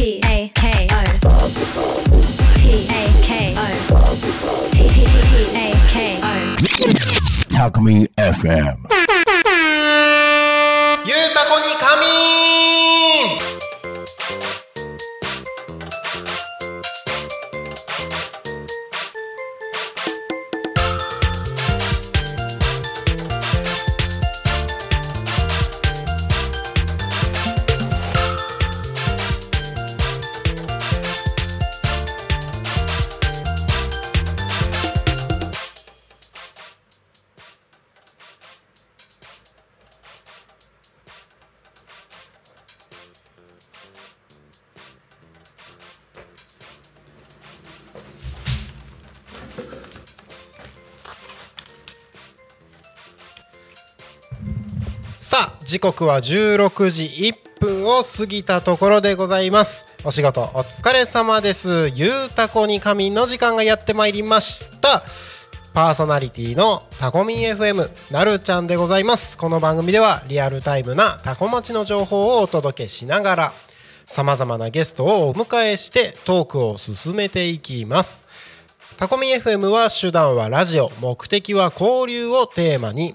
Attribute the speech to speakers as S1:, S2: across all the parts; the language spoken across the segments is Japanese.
S1: P A K O P A K O P P A K O
S2: Talk Me FM.
S3: ゆうたこに仮眠時刻は16時1分を過ぎたところでございます。お仕事お疲れ様です。ゆうたこに仮眠の時間がやってまいりました。パーソナリティのタコミン FM なるちゃんでございます。この番組ではリアルタイムなタコ町の情報をお届けしながらさまざまなゲストをお迎えしてトークを進めていきます。タコミ FM は手段はラジオ目的は交流をテーマに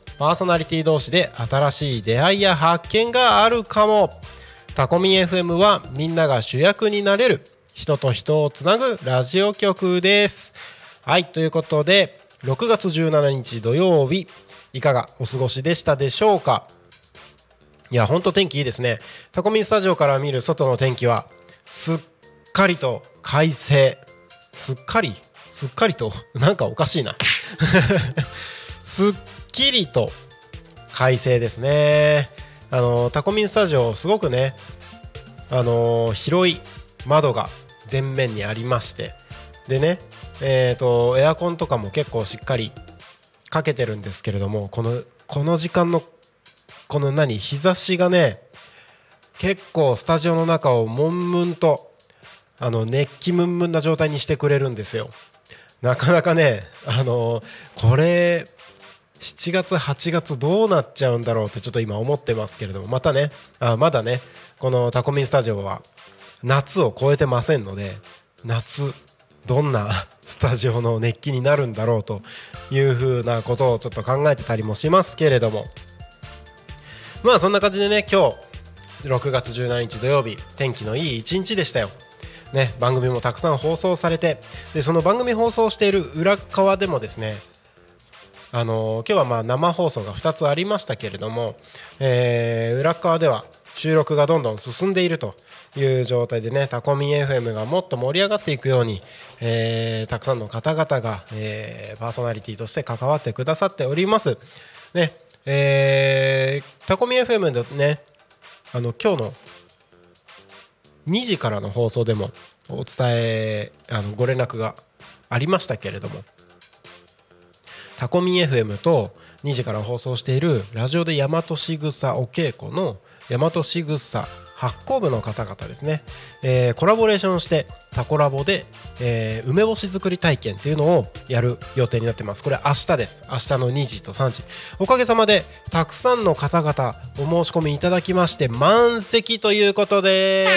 S3: パーソナリティ同士で新しい出会いや発見があるかも。タコミ FM はみんなが主役になれる人と人をつなぐラジオ局です。はいということで6月17日土曜日いかがお過ごしでしたでしょうか？いやほんと天気いいですね。タコミンスタジオから見る外の天気はすっかりと快晴。すっかり？すっかりと？なんかおかしいな。す っきりと快晴ですね。あのタコミンスタジオすごくねあの広い窓が前面にありましてでねえー、とエアコンとかも結構しっかりかけてるんですけれどもこのこの時間のこの何日差しがね結構スタジオの中を悶々とあの熱気ムンムンな状態にしてくれるんですよ。なかなかねあのこれ7月8月どうなっちゃうんだろうってちょっと今思ってますけれどもまたねあまだねこのタコミンスタジオは夏を超えてませんので夏どんな スタジオの熱気になるんだろうというふうなことをちょっと考えてたりもしますけれどもまあそんな感じでね今日6月17日土曜日天気のいい一日でしたよ。ね、番組もたくさん放送されてでその番組放送している裏側でもですねあの今日はまあ生放送が2つありましたけれども、えー裏側では収録がどんどん進んでいるという状態でねタコミン FM がもっと盛り上がっていくように、えーたくさんの方々が、えーパーソナリティとして関わってくださっております。ねえータコミン FM でねあの今日の2時からの放送でもお伝えあのご連絡がありましたけれどもタコミン FM と2時から放送しているラジオで大和しぐさお稽古の大和しぐさ発行部の方々ですね、えーコラボレーションしてタコラボで、えー梅干し作り体験っていうのをやる予定になってます。これ明日です。明日の2時と3時。おかげさまでたくさんの方々お申し込みいただきまして満席ということで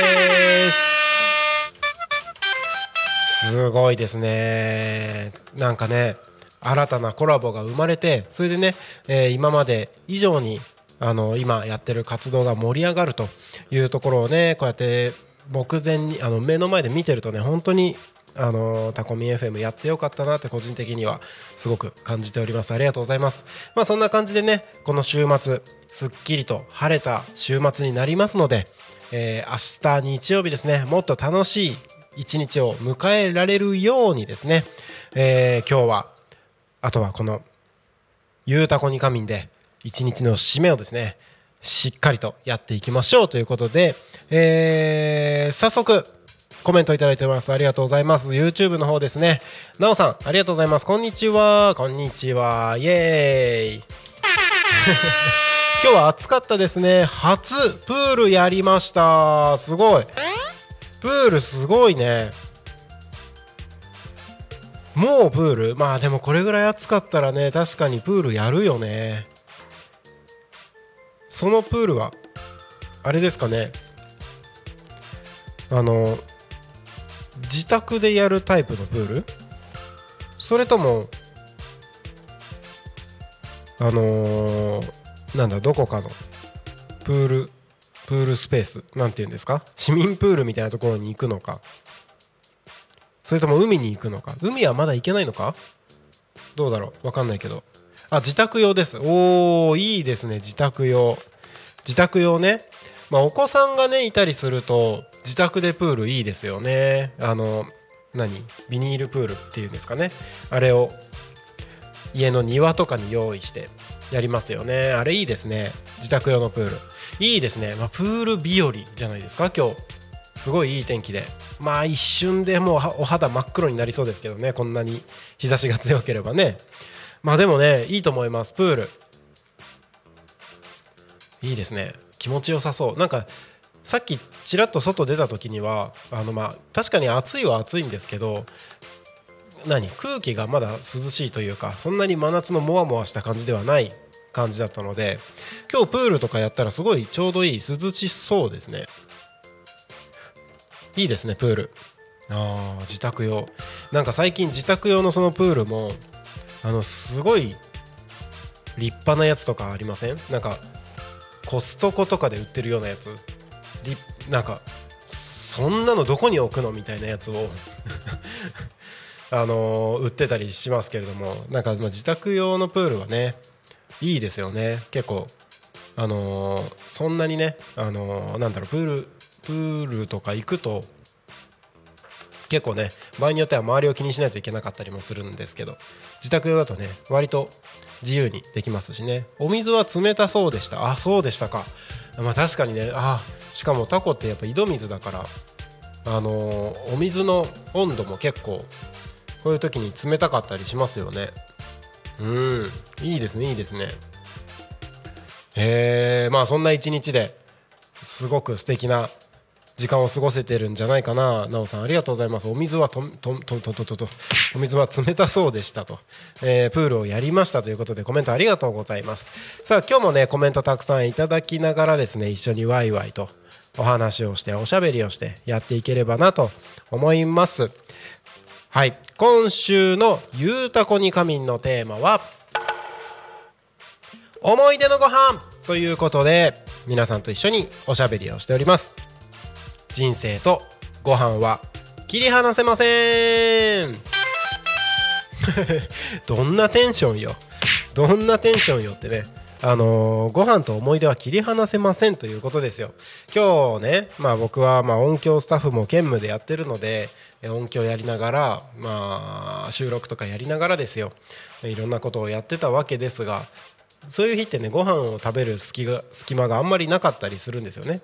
S3: す。すごいですね。なんかね新たなコラボが生まれてそれでね、えー今まで以上にあの今やってる活動が盛り上がるというところをねこうやって目前にあの目の前で見てるとね本当にあのタコミ FM やってよかったなって個人的にはすごく感じております。ありがとうございます。まあそんな感じでねこの週末すっきりと晴れた週末になりますので、えー明日日曜日ですねもっと楽しい一日を迎えられるようにですね、えー今日はあとはこのゆうたこに仮眠で一日の締めをですねしっかりとやっていきましょうということで、えー早速コメントいただいてます。ありがとうございます。YouTube の方ですね。なおさんありがとうございます。こんにちは。こんにちは。イエーイ。今日は暑かったですね。初プールやりました。すごい。プールすごいね。もうプール？まあでもこれぐらい暑かったらね確かにプールやるよね。そのプールはあれですかね。あの自宅でやるタイプのプール？それともあのーなんだどこかのプールプールスペース？なんて言うんですか？市民プールみたいなところに行くのか？それとも海に行くのか？海はまだ行けないのか？どうだろう？わかんないけど。あ自宅用です。おおいいですね。自宅用。自宅用ね。まあお子さんがねいたりすると自宅でプールいいですよね。あの何？ビニールプールっていうんですかね。あれを家の庭とかに用意してやりますよね。あれいいですね。自宅用のプール。いいですね、まあ、プール日和じゃないですか？今日。すごいいい天気で。まあ一瞬でもうお肌真っ黒になりそうですけどね。こんなに日差しが強ければね。まあでもねいいと思います。プール。いいですね。気持ちよさそう。なんかさっきちらっと外出た時にはあのまあ確かに暑いは暑いんですけど何空気がまだ涼しいというかそんなに真夏のモワモワした感じではない感じだったので今日プールとかやったらすごいちょうどいい涼しそうですね。いいですねプール。あー自宅用。なんか最近自宅用のそのプールもあのすごい立派なやつとかありません？なんかコストコとかで売ってるようなやつ？なんかそんなのどこに置くのみたいなやつをあの売ってたりしますけれども。なんか自宅用のプールはねいいですよね。結構あのそんなにねあのなんだろうプールプールとか行くと結構ね場合によっては周りを気にしないといけなかったりもするんですけど自宅用だとね割と自由にできますしね。お水は冷たそうでした。あそうでしたか。まあ確かにねあしかもタコってやっぱ井戸水だからあのーお水の温度も結構こういう時に冷たかったりしますよね。うん。いいですねいいですね。へえまあそんな一日ですごく素敵な時間を過ごせてるんじゃないかな、なおさんありがとうございます。お水はととととととお水は冷たそうでしたと、えープールをやりましたということでコメントありがとうございます。さあ今日もねコメントたくさんいただきながらですね一緒にワイワイとお話をしておしゃべりをしてやっていければなと思います。はい今週の「ゆうたこに仮眠」のテーマは思い出のご飯ということで皆さんと一緒におしゃべりをしております人生とご飯は切り離せません。どんなテンションよ。どんなテンションよってね。あのーご飯と思い出は切り離せませんということですよ。今日ねまあ僕はま音響スタッフも兼務でやってるので音響やりながらまあ収録とかやりながらですよ。いろんなことをやってたわけですがそういう日ってねご飯を食べる隙が隙間があんまりなかったりするんですよね。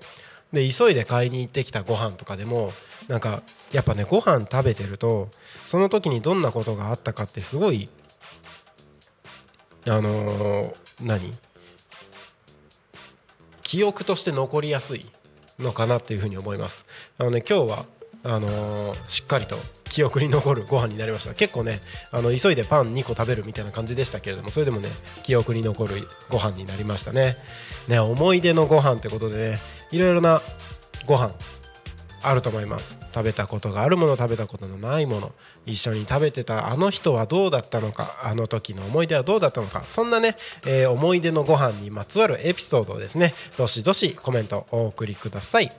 S3: で急いで買いに行ってきたご飯とかでもなんかやっぱねご飯食べてるとその時にどんなことがあったかってすごいあのー何？記憶として残りやすいのかなっていうふうに思います。あのね今日はあのーしっかりと記憶に残るご飯になりました。結構ねあの急いでパン2個食べるみたいな感じでしたけれどもそれでもね記憶に残るご飯になりましたね。ね思い出のご飯ってことでねいろいろなご飯あると思います。食べたことがあるもの食べたことのないもの。一緒に食べてたあの人はどうだったのかあの時の思い出はどうだったのか。そんなね、えー思い出のご飯にまつわるエピソードをですねどしどしコメントお送りください。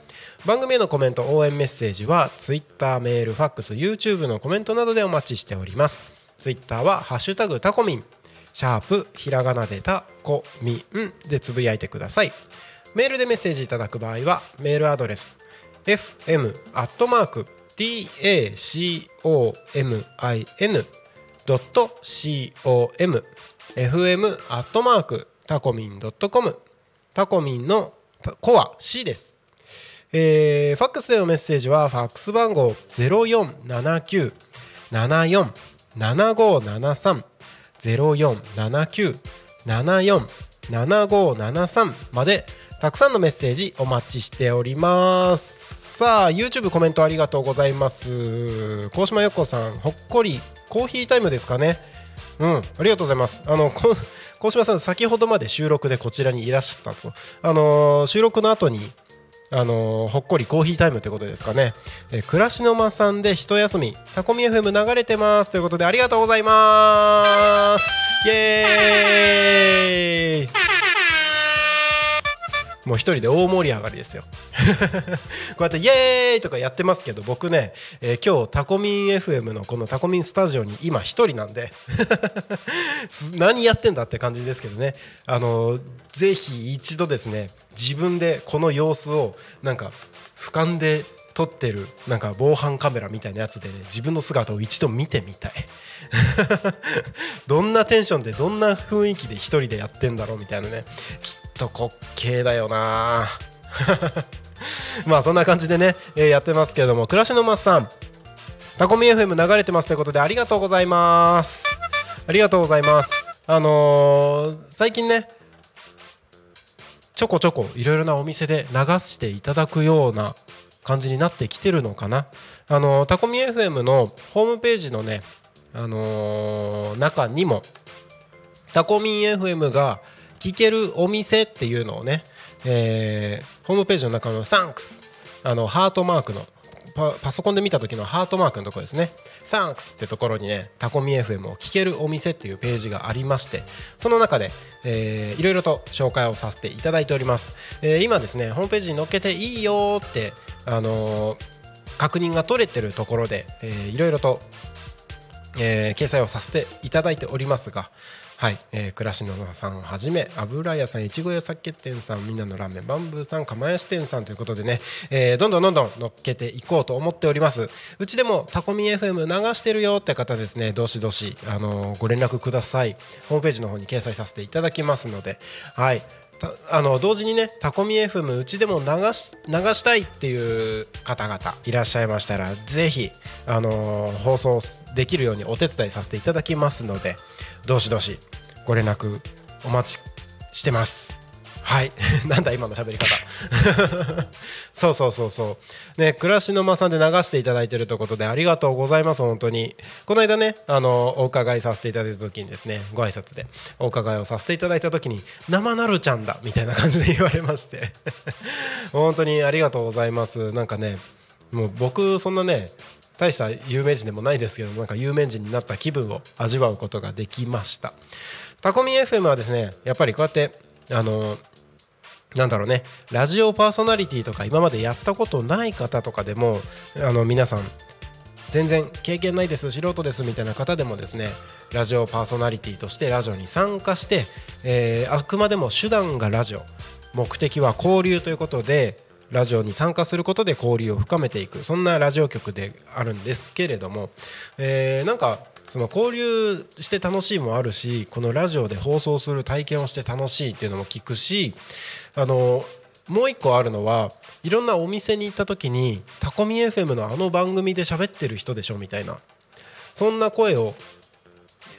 S3: 番組へのコメント応援メッセージは Twitter メールファックス YouTube のコメントなどでお待ちしております。Twitter は「ハッシュタグタコミン」シャープひらがなでタコミン。でつぶやいてください。メールでメッセージいただく場合はメールアドレス fm.tacomin.com fm アットマークタコミンドットコムタコミンのコは C です、えーファックスでのメッセージはファックス番号0479747573 0479747573までたくさんのメッセージお待ちしております。さあ YouTube コメントありがとうございます。高島よっこさんほっこりコーヒータイムですかね。うんありがとうございます。あのこ高島さん先ほどまで収録でこちらにいらっしゃったと。あのー収録の後にあのーほっこりコーヒータイムということですかね、えー、暮らしの間さんで一休みタコミ FM 流れてますということでありがとうございます。イエーイもう一人で大盛り上がりですよ。こうやってイエーイとかやってますけど僕ね、えー今日タコミン FM のこのタコミンスタジオに今一人なんで 何やってんだって感じですけどね。あのぜひ一度ですね自分でこの様子をなんか俯瞰で撮ってるなんか防犯カメラみたいなやつでね自分の姿を一度見てみたい。どんなテンションでどんな雰囲気で一人でやってんだろうみたいなねきっと滑稽だよな。まあそんな感じでね、えーやってますけども暮らしのマスさんタコミ FM 流れてますということでありがとうございます。ありがとうございます。あのー最近ねちょこちょこいろいろなお店で流していただくような感じになってきてるのかな。あのタコミ FM のホームページのねあのー中にもタコミン FM が聞けるお店っていうのをね、えーホームページの中のサンクスあのハートマークのパパソコンで見た時のハートマークのところですね。サンクスってところにねタコミ FM を聞けるお店っていうページがありましてその中で、えーいろいろと紹介をさせていただいております、えー今ですねホームページに載っけていいよって、あのー確認が取れてるところで、えーいろいろとえー掲載をさせていただいておりますが、はい、えー、暮らしのさんはじめ油屋さんいちご屋酒店さんみんなのラーメンバンブーさん釜屋支店さんということでね、えーどんどんどんどん乗っけていこうと思っております。うちでもタコミ FM 流してるよって方ですねどしどし、あのーご連絡ください。ホームページの方に掲載させていただきますのではい。あの同時にねタコミ FM うちでも流し流したいっていう方々いらっしゃいましたらぜひ、あのー放送できるようにお手伝いさせていただきますのでどしどしご連絡お待ちしてます。はい。なんだ今の喋り方。そうそうそうそう。ね暮らしの間さんで流していただいてるということでありがとうございます本当に。この間ねあのお伺いさせていただいた時にですねご挨拶でお伺いをさせていただいた時に生なるちゃんだみたいな感じで言われまして。本当にありがとうございます。なんかねもう僕そんなね大した有名人でもないですけどなんか有名人になった気分を味わうことができました。タコミ FM はですねやっぱりこうやってあのなんだろうね。ラジオパーソナリティとか今までやったことない方とかでもあの皆さん全然経験ないです素人ですみたいな方でもですねラジオパーソナリティとしてラジオに参加して、えーあくまでも手段がラジオ。目的は交流ということでラジオに参加することで交流を深めていく。そんなラジオ局であるんですけれども、えーなんかその交流して楽しいもあるしこのラジオで放送する体験をして楽しいっていうのも聞くしあのもう一個あるのはいろんなお店に行った時にタコミ FM のあの番組で喋ってる人でしょみたいなそんな声を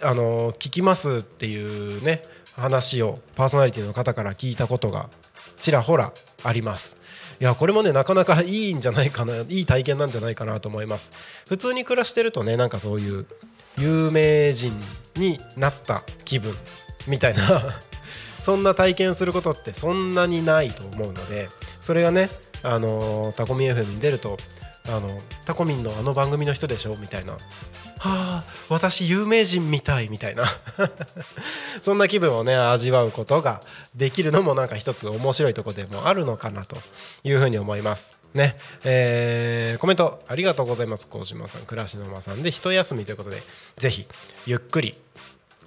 S3: あの聞きますっていうね話をパーソナリティの方から聞いたことがちらほらあります。いやこれもねなかなかいいんじゃないかないい体験なんじゃないかなと思います。普通に暮らしてるとねなんかそういう有名人になった気分みたいな。そんな体験することってそんなにないと思うのでそれがねあのタコミン FM に出るとあのタコミンのあの番組の人でしょみたいな。はあ私有名人みたいみたいな。そんな気分をね味わうことができるのもなんか一つ面白いとこでもあるのかなというふうに思います。ねえーコメントありがとうございます。高島さん暮らしの間さんで一休みということでぜひゆっくり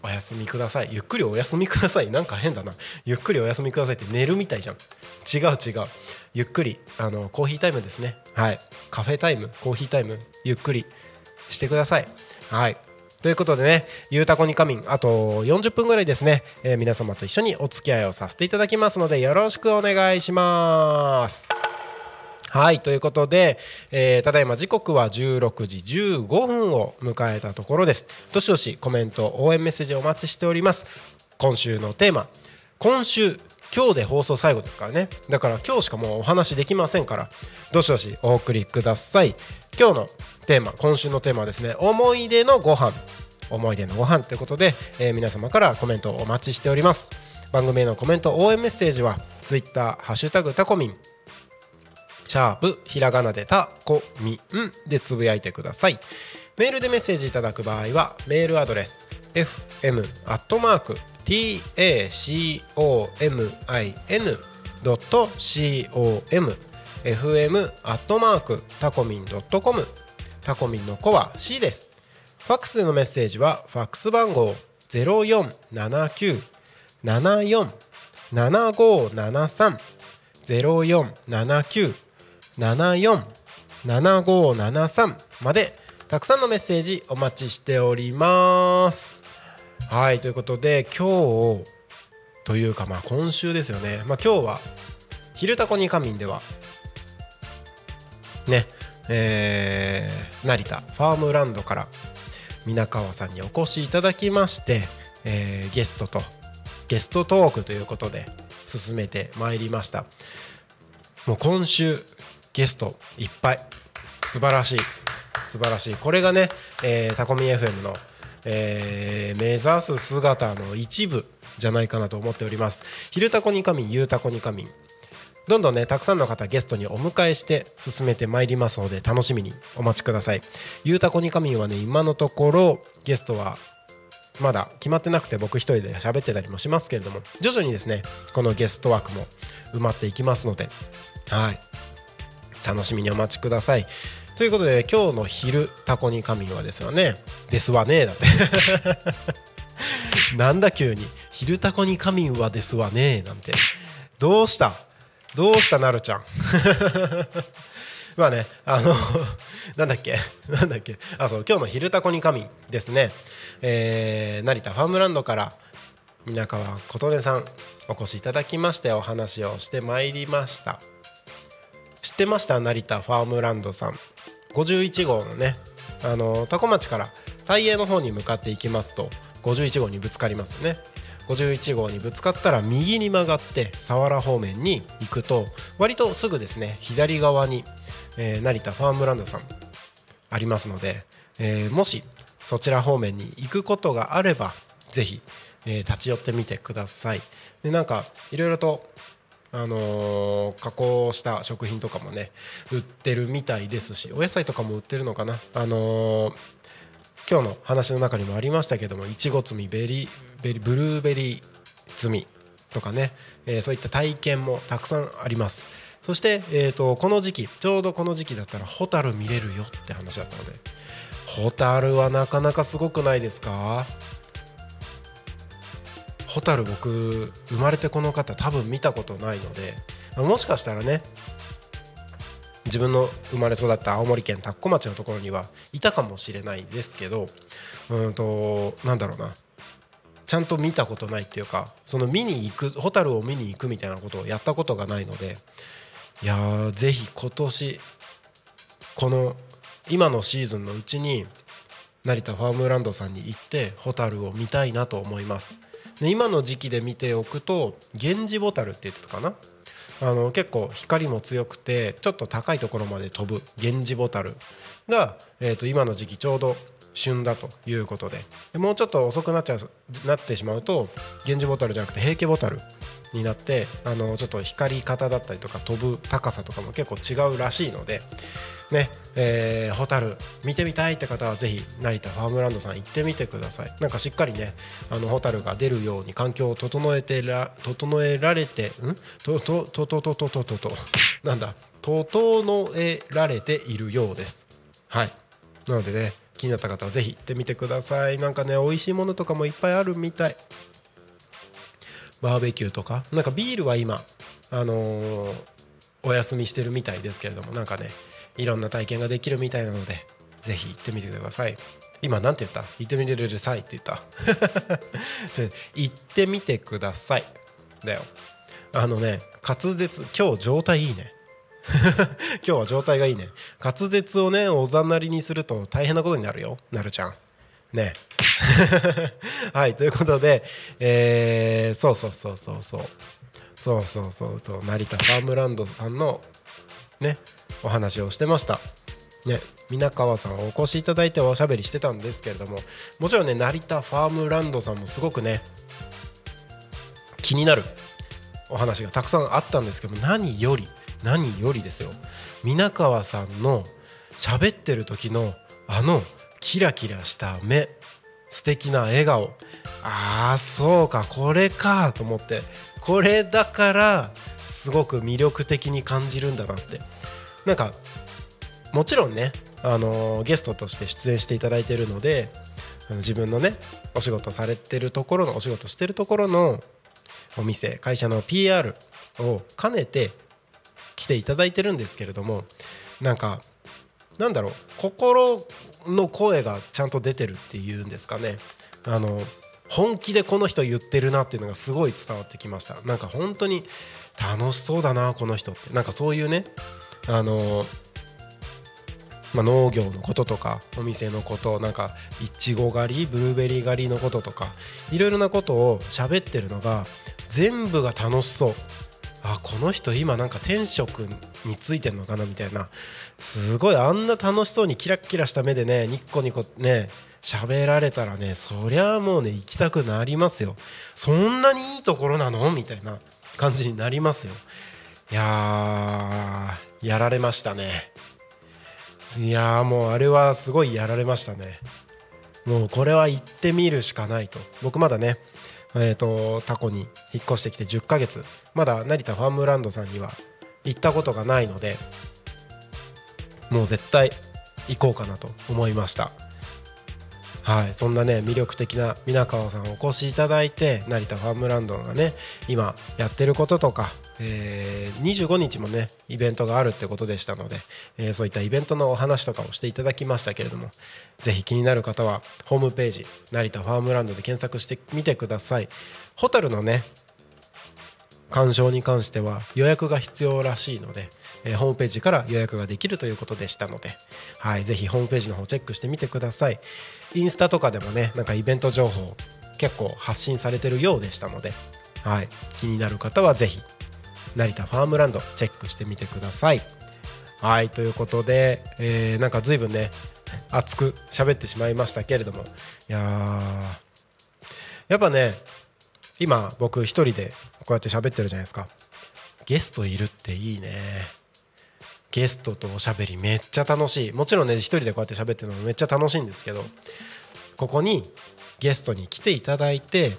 S3: お休みください。ゆっくりお休みください。なんか変だな。ゆっくりお休みくださいって寝るみたいじゃん。違う違う。ゆっくりあのコーヒータイムですね。はい。カフェタイムコーヒータイムゆっくりしてください。はい。ということでね「ゆうたこに仮眠」あと40分ぐらいですね、えー皆様と一緒にお付き合いをさせていただきますのでよろしくお願いします。はいということで、えーただいま時刻は16時15分を迎えたところです。どしどしコメント応援メッセージお待ちしております。今週のテーマ今週今日で放送最後ですからね。だから今日しかもうお話できませんからどしどしお送りください。今日のテーマ今週のテーマはですね思い出のご飯。思い出のご飯ということで、えー皆様からコメントをお待ちしております。番組へのコメント応援メッセージは Twitter ハッシュタグタコミン。シャープひらがなでたこみんでつぶやいてください。メールでメッセージいただく場合はメールアドレス fm アットマーク tacomin.com fm アットマークタコミン .com タコミンの子は C です。ファックスでのメッセージはファックス番号0479 74 7573 0479 747573までたくさんのメッセージお待ちしております。はいということで今日というかまあ今週ですよね。まあ今日は「昼タコに仮眠」ではねえー成田ファームランドから皆川さんにお越しいただきまして、えーゲストとゲストトークということで進めてまいりました。もう今週ゲストいっぱい。素晴らしい。素晴らしい。これがね、タコミ FM の、えー目指す姿の一部じゃないかなと思っております「昼タコに仮眠ゆうタコに仮眠」どんどんねたくさんの方ゲストにお迎えして進めてまいりますので楽しみにお待ちください。ゆうたこにかみんはね今のところゲストはまだ決まってなくて僕一人で喋ってたりもしますけれども徐々にですねこのゲスト枠も埋まっていきますのではい。楽しみにお待ちください。ということで今日の昼タコにかみんはですよね。ですわねだって。なんだ急に。昼タコにかみんはですわねなんて。どうした？どうしたなるちゃん？まあねあのなんだっけ？なんだっけ？あそう今日の「昼タコに神」ですね、えー成田ファームランドから皆川琴音さんお越しいただきましてお話をしてまいりました。知ってました？成田ファームランドさん。51号のねあの多古町から大栄の方に向かっていきますと51号にぶつかりますよね。51号にぶつかったら右に曲がって佐原方面に行くと割とすぐですね左側に、えー成田ファームランドさんありますので、えーもしそちら方面に行くことがあればぜひ、えー立ち寄ってみてください。でなんかいろいろとあのー加工した食品とかもね売ってるみたいですしお野菜とかも売ってるのかな。あのー今日の話の中にもありましたけどもいちご摘みベリベリブルーベリー摘みとかね、えーそういった体験もたくさんあります。そして、えー、とこの時期ちょうどこの時期だったらホタル見れるよって話だったのでホタルはなかなかすごくないですか？ホタル僕生まれてこの方多分見たことないのでもしかしたらね自分の生まれ育った青森県田子町のところにはいたかもしれないですけどうんとなんだろうなちゃんと見たことないっていうかその見に行くホタルを見に行くみたいなことをやったことがないのでいやーぜひ今年この今のシーズンのうちに成田ファームランドさんに行ってホタルを見たいなと思います。で今の時期で見ておくとゲジボタルって言ってたかな？あの結構光も強くてちょっと高いところまで飛ぶゲンジボタルが、えー、と今の時期ちょうど旬だということで。もうちょっと遅くなっちゃうなってしまうとゲンジボタルじゃなくて平家ボタルになってあのちょっと光り方だったりとか飛ぶ高さとかも結構違うらしいのでねえー、ホタル見てみたいって方はぜひ成田ファームランドさん行ってみてください。なんかしっかりねあのホタルが出るように環境を整えてら整えられてん？とととととととととなんだ整えられているようです。はい。なのでね気になった方はぜひ行ってみてください。なんかね美味しいものとかもいっぱいあるみたい。バーベキューとか？なんかビールは今あのーお休みしてるみたいですけれどもなんかねいろんな体験ができるみたいなのでぜひ行ってみてください。今なんて言った？行ってみてくださいって言った。それ行ってみてください。だよ。あのね滑舌今日状態いいね。今日は状態がいいね。滑舌をねおざなりにすると大変なことになるよなるちゃん。ね。はいということで、えー、そうそうそうそうそう。そうそうそうそう。成田ファームランドさんのねお話をしてました。ね皆川さんお越しいただいておしゃべりしてたんですけれどももちろんね成田ファームランドさんもすごくね気になるお話がたくさんあったんですけど何より何よりですよ。皆川さんの喋ってる時のあのキラキラした目素敵な笑顔。ああそうかこれかと思って。これだからすごく魅力的に感じるんだなって。なんかもちろんね、あのーゲストとして出演していただいてるので自分のねお仕事されてるところのお仕事してるところのお店会社の PR を兼ねて来ていただいてるんですけれどもなんかなんだろう心の声がちゃんと出てるっていうんですかね。あの本気でこの人言ってるなっていうのがすごい伝わってきました。なんか本当に楽しそうだなこの人って。なんかそういうねあのまあ、農業のこととかお店のことなんかいちご狩りブルーベリー狩りのこととかいろいろなことを喋ってるのが全部が楽しそう。あこの人今なんか天職についてんのかなみたいな。すごいあんな楽しそうにキラッキラした目でねニッコニコね喋られたらねそりゃもうね行きたくなりますよ。そんなにいいところなの？みたいな感じになりますよ。いやーやられましたね。いやもうあれはすごいやられましたね。もうこれは行ってみるしかないと。僕まだねえー、とタコに引っ越してきて10ヶ月。まだ成田ファームランドさんには行ったことがないのでもう絶対行こうかなと思いました。はい。そんなね魅力的な皆川さんお越しいただいて成田ファームランドがね今やってることとか、えー25日もねイベントがあるってことでしたので、えーそういったイベントのお話とかをしていただきましたけれどもぜひ気になる方はホームページ成田ファームランドで検索してみてください。ホタルのね鑑賞に関しては予約が必要らしいので、えーホームページから予約ができるということでしたので、はい、ぜひホームページの方チェックしてみてください。インスタとかでもねなんかイベント情報結構発信されてるようでしたので、はい、気になる方はぜひ成田ファームランドチェックしてみてください。はいということで、えーなんか随分ね熱く喋ってしまいましたけれどもいややっぱね今僕一人でこうやって喋ってるじゃないですか。ゲストいるっていいね。ゲストとおしゃべりめっちゃ楽しい。もちろんね一人でこうやって喋ってるのもめっちゃ楽しいんですけどここにゲストに来ていただいて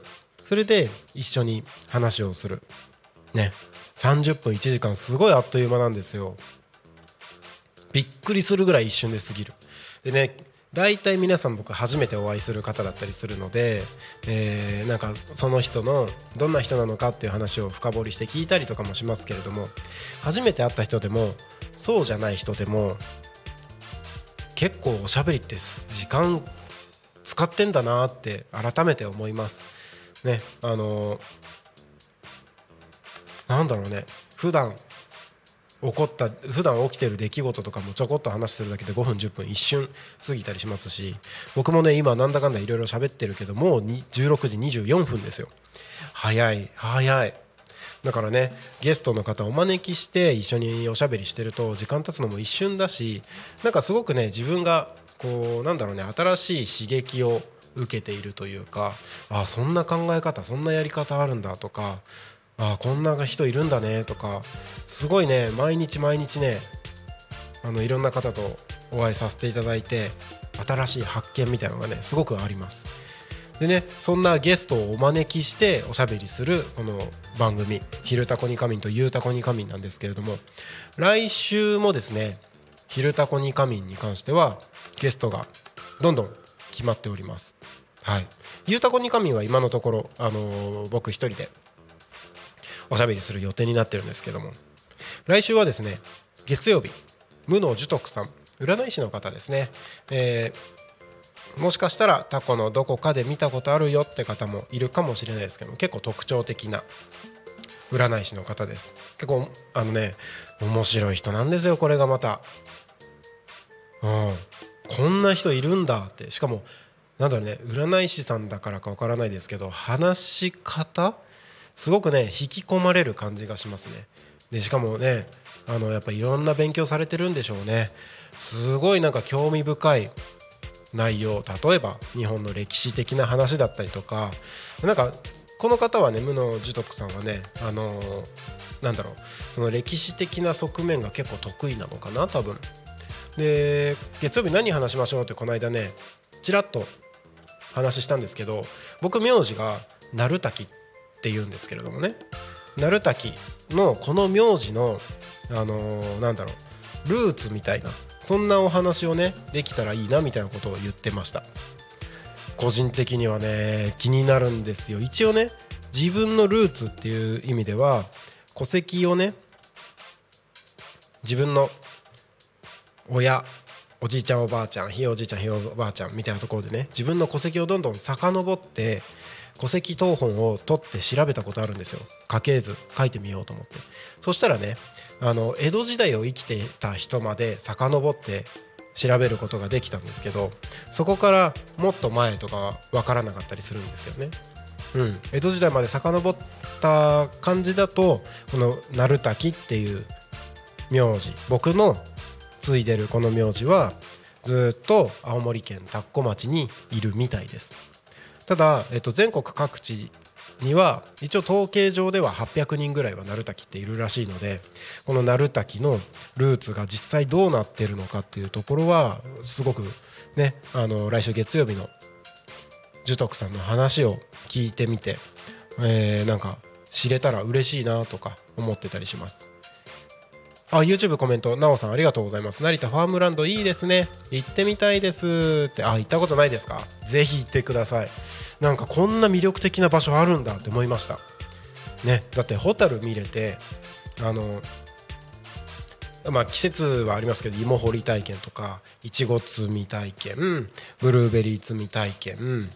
S3: それで一緒に話をする。ね。30分1時間すごいあっという間なんですよ。びっくりするぐらい一瞬で過ぎる。でね大体皆さん僕初めてお会いする方だったりするので、えーなんかその人のどんな人なのかっていう話を深掘りして聞いたりとかもしますけれども初めて会った人でもそうじゃない人でも結構おしゃべりって時間使ってんだなって改めて思います。ねあのなんだろうね普段起こった普段起きてる出来事とかもちょこっと話するだけで5分10分一瞬過ぎたりしますし僕もね今なんだかんだいろいろ喋ってるけどもう16時24分ですよ。早い早い。だからねゲストの方お招きして一緒におしゃべりしてると時間経つのも一瞬だしなんかすごくね自分がこうなんだろうね新しい刺激を受けているというかあそんな考え方そんなやり方あるんだとかああこんな人いるんだねとかすごいね毎日毎日ねあのいろんな方とお会いさせていただいて新しい発見みたいなのがねすごくあります。でねそんなゲストをお招きしておしゃべりするこの番組「昼タコに仮眠」と「ゆうたこに仮眠」なんですけれども来週もですね「昼タコに仮眠」に関してはゲストがどんどん決まっております。はい「ゆうたこに仮眠」は今のところ、あのー僕一人でおしゃべりする予定になってるんですけども。来週はですね月曜日無能樹徳さん占い師の方ですね、えーもしかしたらタコのどこかで見たことあるよって方もいるかもしれないですけども結構特徴的な占い師の方です。結構あのね面白い人なんですよこれがまた。うん。こんな人いるんだって。しかもなんだろうね占い師さんだからかわからないですけど話し方すごくね引き込まれる感じがしますね。でしかもねあのやっぱいろんな勉強されてるんでしょうね。すごいなんか興味深い内容例えば日本の歴史的な話だったりとかなんかこの方はね無野寿徳さんはねあのーなんだろうその歴史的な側面が結構得意なのかな多分。で月曜日何話しましょうってこの間ねちらっと話したんですけど僕名字が鳴滝っって言うんですけれどもね。鳴滝のこの名字のあのーなんだろうルーツみたいなそんなお話をねできたらいいなみたいなことを言ってました。個人的にはね気になるんですよ。一応ね自分のルーツっていう意味では戸籍をね自分の親おじいちゃんおばあちゃんひいおじいちゃんひいおばあちゃんみたいなところでね自分の戸籍をどんどん遡って戸籍謄本を取って調べたことあるんですよ。家系図書いてみようと思って。そしたらねあの江戸時代を生きていた人まで遡って調べることができたんですけどそこからもっと前とかは分からなかったりするんですけどね、うん、江戸時代まで遡った感じだとこの鳴滝っていう名字僕の継いでるこの名字はずっと青森県田子町にいるみたいです。ただ、えっと、全国各地には一応統計上では800人ぐらいは鳴滝っているらしいのでこの鳴滝のルーツが実際どうなってるのかっていうところはすごくねあの来週月曜日の寿徳さんの話を聞いてみて、えーなんか知れたら嬉しいなとか思ってたりします。あ YouTube コメント。なおさんありがとうございます。成田ファームランドいいですね。行ってみたいです。ってあ行ったことないですか？ぜひ行ってください。なんかこんな魅力的な場所あるんだって思いました。ね。だってホタル見れてあのまあ季節はありますけど芋掘り体験とかいちご摘み体験ブルーベリー摘み体験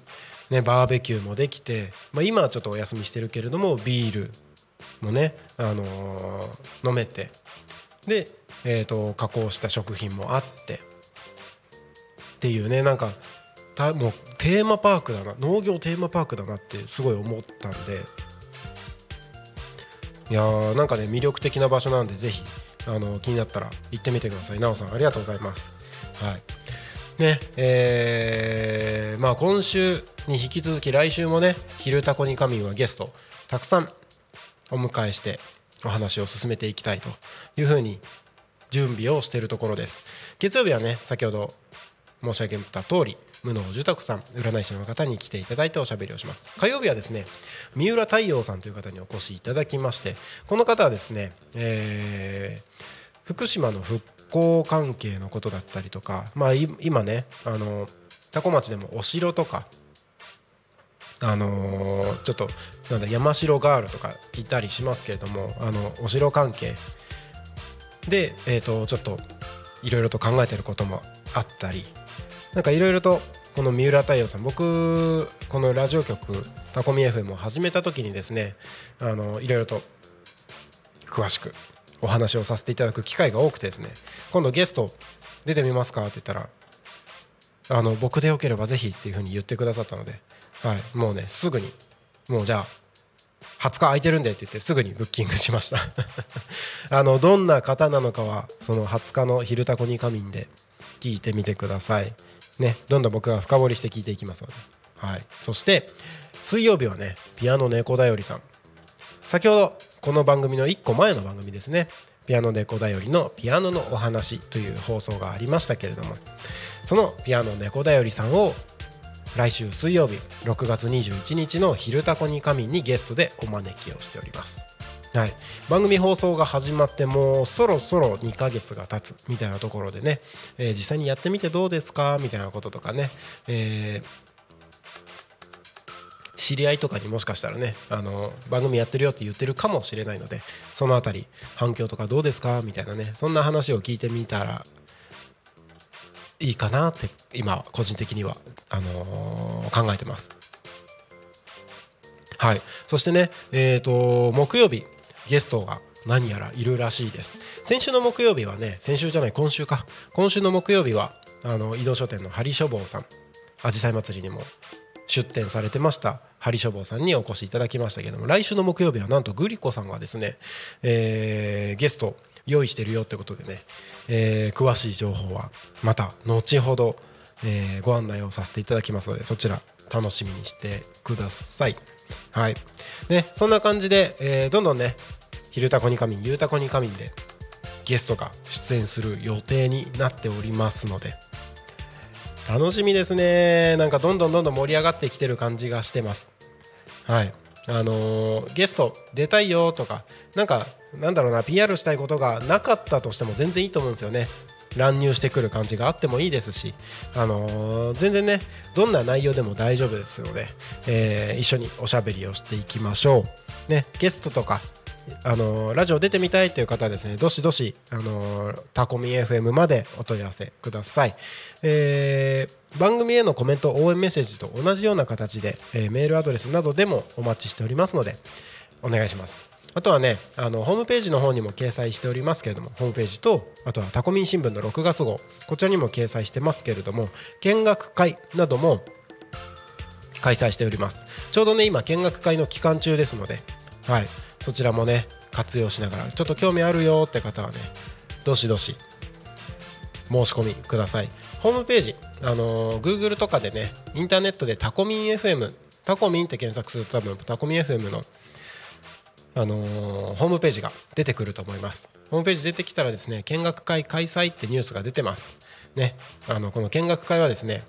S3: ねバーベキューもできて、まあ、今はちょっとお休みしてるけれどもビールもね、あのー飲めて。で、えー、と加工した食品もあってっていうねなんかたもうテーマパークだな農業テーマパークだなってすごい思ったんで。いやーなんかね魅力的な場所なんでぜひあの気になったら行ってみてください。なおさんありがとうございます。はい。ねえーまあ今週に引き続き来週もね「昼タコに仮眠」はゲストたくさんお迎えしてお話を進めていきたいというふうに準備をしているところです。月曜日はね先ほど申し上げた通り無能住宅さん占い師の方に来ていただいておしゃべりをします。火曜日はですね三浦太陽さんという方にお越しいただきましてこの方はですね、えー福島の復興関係のことだったりとか、まあ、今ねあの多古町でもお城とかあのーちょっとなんだ山城ガールとかいたりしますけれどもあのお城関係。で、えー、とちょっといろいろと考えてることもあったり。なんかいろいろとこの三浦太陽さん僕このラジオ局タコミ FM を始めた時にですねあのいろいろと詳しくお話をさせていただく機会が多くてですね今度ゲスト出てみますかって言ったらあの僕でよければぜひっていうふうに言ってくださったので、はい、もうねすぐに。もうじゃあ20日空いてるんでって言ってすぐにブッキングしました。あのどんな方なのかはその20日の「昼タコに仮眠」で聞いてみてください。ねどんどん僕が深掘りして聞いていきますので、はい、そして水曜日はねピアノ猫だよりさん。先ほどこの番組の1個前の番組ですね。ピアノ猫だよりのピアノのお話という放送がありましたけれどもそのピアノ猫だよりさんを来週水曜日6月21日の「昼タコに仮眠」にゲストでお招きをしております。はい、番組放送が始まってもうそろそろ2ヶ月が経つみたいなところでね、えー実際にやってみてどうですか？みたいなこととかね、えー知り合いとかにもしかしたらねあの番組やってるよって言ってるかもしれないのでそのあたり反響とかどうですか？みたいなねそんな話を聞いてみたらいいかなって今個人的には。あのー考えてます。はい。そしてねえっ、と木曜日ゲストが何やらいるらしいです。先週の木曜日はね先週じゃない今週か。今週の木曜日はあの移動書店のハリ書房さんあじさい祭りにも出店されてましたハリ書房さんにお越しいただきましたけども来週の木曜日はなんとグリコさんがですね、えーゲスト用意してるよってことでね、えー詳しい情報はまた後ほど、えーご案内をさせていただきますのでそちら楽しみにしてください。はい。ねそんな感じで、えーどんどんね「昼タコに仮眠」「ゆうたこに仮眠」でゲストが出演する予定になっておりますので楽しみですね。なんかどんどんどんどん盛り上がってきてる感じがしてます。はい。あのーゲスト出たいよとかなんかなんだろうな PR したいことがなかったとしても全然いいと思うんですよね。乱入してくる感じがあってもいいですし、あのー全然ねどんな内容でも大丈夫ですので、えー一緒におしゃべりをしていきましょう、ね、ゲストとかあのーラジオ出てみたいという方はですねどしどし、あのータコミ FM までお問い合わせください、えー番組へのコメント応援メッセージと同じような形で、えーメールアドレスなどでもお待ちしておりますのでお願いします。あとはねあのホームページの方にも掲載しておりますけれどもホームページとあとはタコミン新聞の6月号こちらにも掲載してますけれども見学会なども開催しております。ちょうどね今見学会の期間中ですので、はい、そちらもね活用しながらちょっと興味あるよって方はねどしどし申し込みください。ホームページ、あのー Google とかでねインターネットでタコミン FM タコミンって検索すると多分タコミン FM のあのーホームページが出てくると思います。ホームページ出てきたらですね見学会開催ってニュースが出てます。ね。あのこの見学会はですね、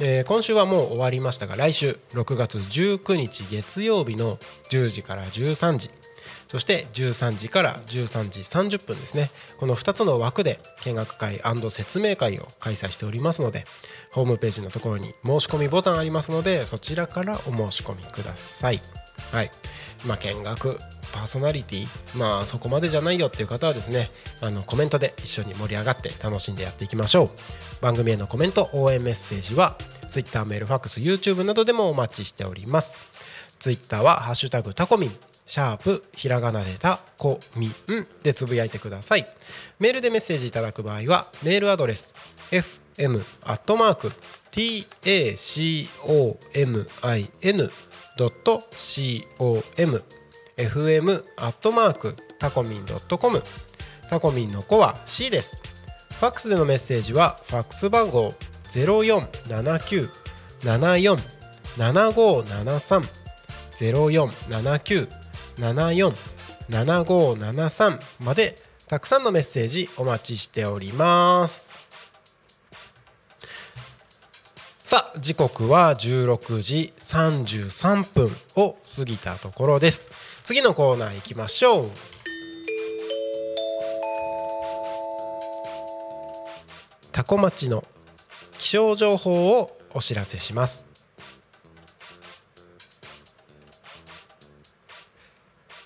S3: えー今週はもう終わりましたが来週6月19日月曜日の10時から13時そして13時から13時30分ですね。この2つの枠で見学会説明会を開催しておりますのでホームページのところに申し込みボタンありますのでそちらからお申し込みください。はい。まあ見学パーソナリティまあそこまでじゃないよっていう方はですねあのコメントで一緒に盛り上がって楽しんでやっていきましょう。番組へのコメント応援メッセージは Twitter メールファックス YouTube などでもお待ちしております。ツイッターは「ハッシュタグタコミン」シャープひらがなでタコミンでつぶやいてください。メールでメッセージいただく場合はメールアドレス fm アットマーク tacomin.com fm アットマークタコミンドットコム。タコミンの子は C です。ファックスでのメッセージはファックス番号0479747573 0479747573までたくさんのメッセージお待ちしております。さあ時刻は16時33分を過ぎたところです。次のコーナー行きましょう。多古町の気象情報をお知らせします。